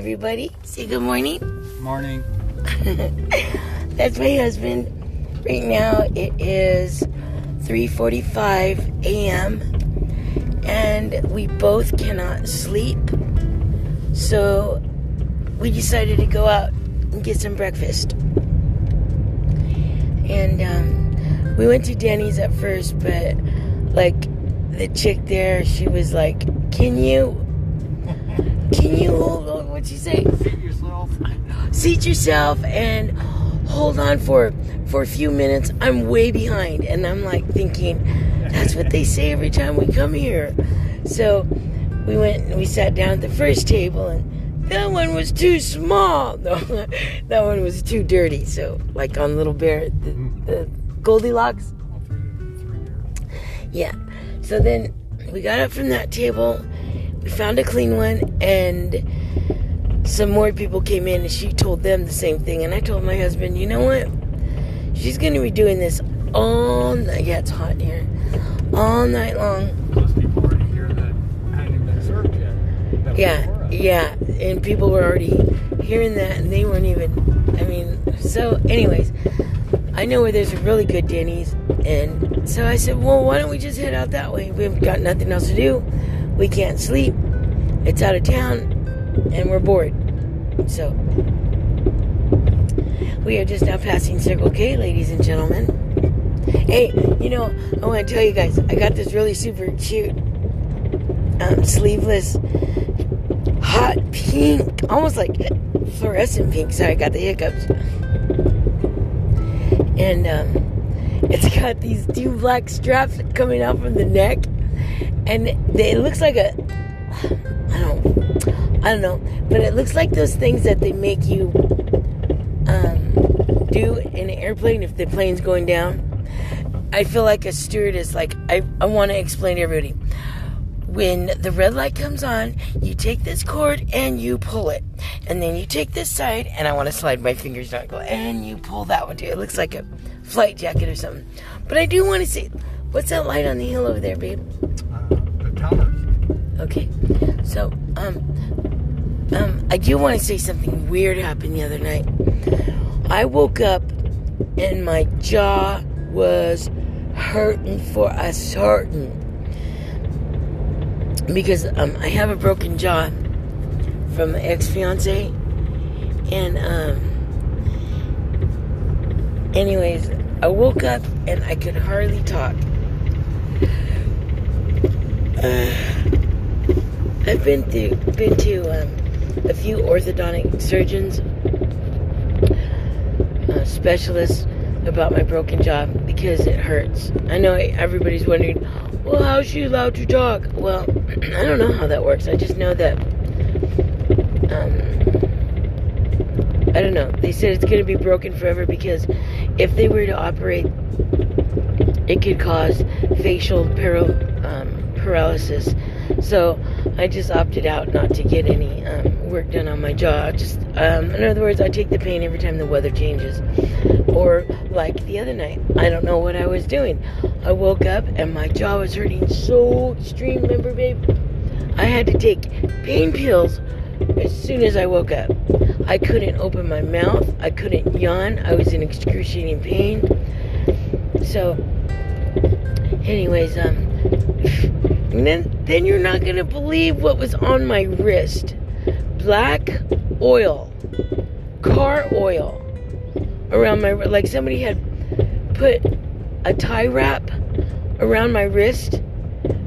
everybody. Say good morning. Morning. That's my husband. Right now it is 3:45 a.m. and we both cannot sleep. So we decided to go out and get some breakfast. And um, we went to Danny's at first, but like the chick there, she was like, "Can you, can you hold on? What'd say? Seat yourself. Seat yourself and hold on for for a few minutes. I'm way behind, and I'm like thinking, that's what they say every time we come here. So we went and we sat down at the first table, and that one was too small. That one was too dirty. So like on Little Bear, the, the Goldilocks. Yeah. So then we got up from that table. We found a clean one, and some more people came in, and she told them the same thing. And I told my husband, you know what? She's going to be doing this all night. Yeah, it's hot here. All night long. Most people already here that hadn't been served yet. That Yeah, yeah. And people were already hearing that, and they weren't even. I mean, so, anyways, I know where there's a really good Denny's. And so I said, well, why don't we just head out that way? We've got nothing else to do. We can't sleep. It's out of town, and we're bored. So, we are just now passing Circle K, ladies and gentlemen. Hey, you know, I want to tell you guys, I got this really super cute um, sleeveless hot pink, almost like fluorescent pink. Sorry, I got the hiccups. And um, it's got these two black straps coming out from the neck, and it looks like a I don't I don't know, but it looks like those things that they make you um, do in an airplane if the plane's going down. I feel like a stewardess. Like I, I want to explain to everybody when the red light comes on, you take this cord and you pull it. And then you take this side, and I want to slide my fingers down, go, and you pull that one too. It looks like a flight jacket or something. But I do want to see, what's that light on the hill over there, babe? Uh, the. Okay. So, um, um, I do want to say something weird happened the other night. I woke up and my jaw was hurting for a certain because um, I have a broken jaw from my ex fiance, and um, anyways, I woke up and I could hardly talk. Uh, I've been through been to um, a few orthodontic surgeons, uh, specialists about my broken jaw because it hurts. I know everybody's wondering, well, how's she allowed to talk? Well, I don't know how that works. I just know that. Um, I don't know. They said it's going to be broken forever because if they were to operate, it could cause facial paral- um, paralysis. So I just opted out not to get any um, work done on my jaw. Just um, in other words, I take the pain every time the weather changes. Or like the other night, I don't know what I was doing. I woke up and my jaw was hurting so extreme. Remember, babe? I had to take pain pills as soon as I woke up. I couldn't open my mouth. I couldn't yawn. I was in excruciating pain. So, anyways, um, and then then you're not gonna believe what was on my wrist. Black oil, car oil, around my like somebody had put a tie wrap around my wrist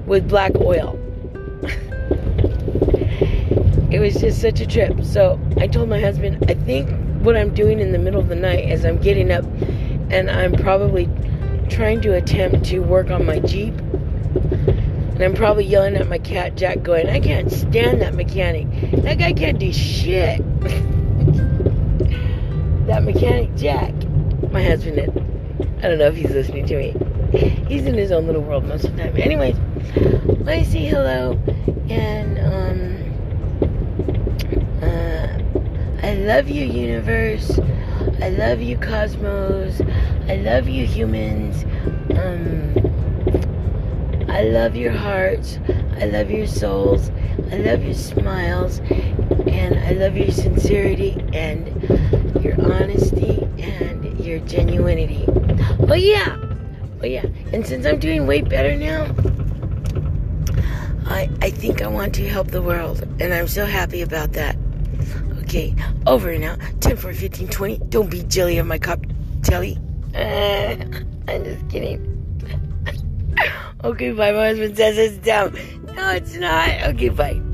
with black oil. it was just such a trip. So I told my husband, I think what I'm doing in the middle of the night is I'm getting up and I'm probably trying to attempt to work on my Jeep. And I'm probably yelling at my cat Jack, going, I can't stand that mechanic. That guy can't do shit. that mechanic Jack, my husband. I don't know if he's listening to me. He's in his own little world most of the time. Anyways, let me say hello and um uh I love you universe. I love you cosmos. I love you humans. Um I love your hearts. I love your souls. I love your smiles. And I love your sincerity and your honesty and your genuinity. But yeah, but yeah. And since I'm doing way better now, I I think I want to help the world, and I'm so happy about that. Okay, over and out. 10 for 15, 20. Don't be jelly on my cup, jelly. Uh, I'm just kidding. Okay, bye. My husband says it's down. No, it's not. Okay, bye.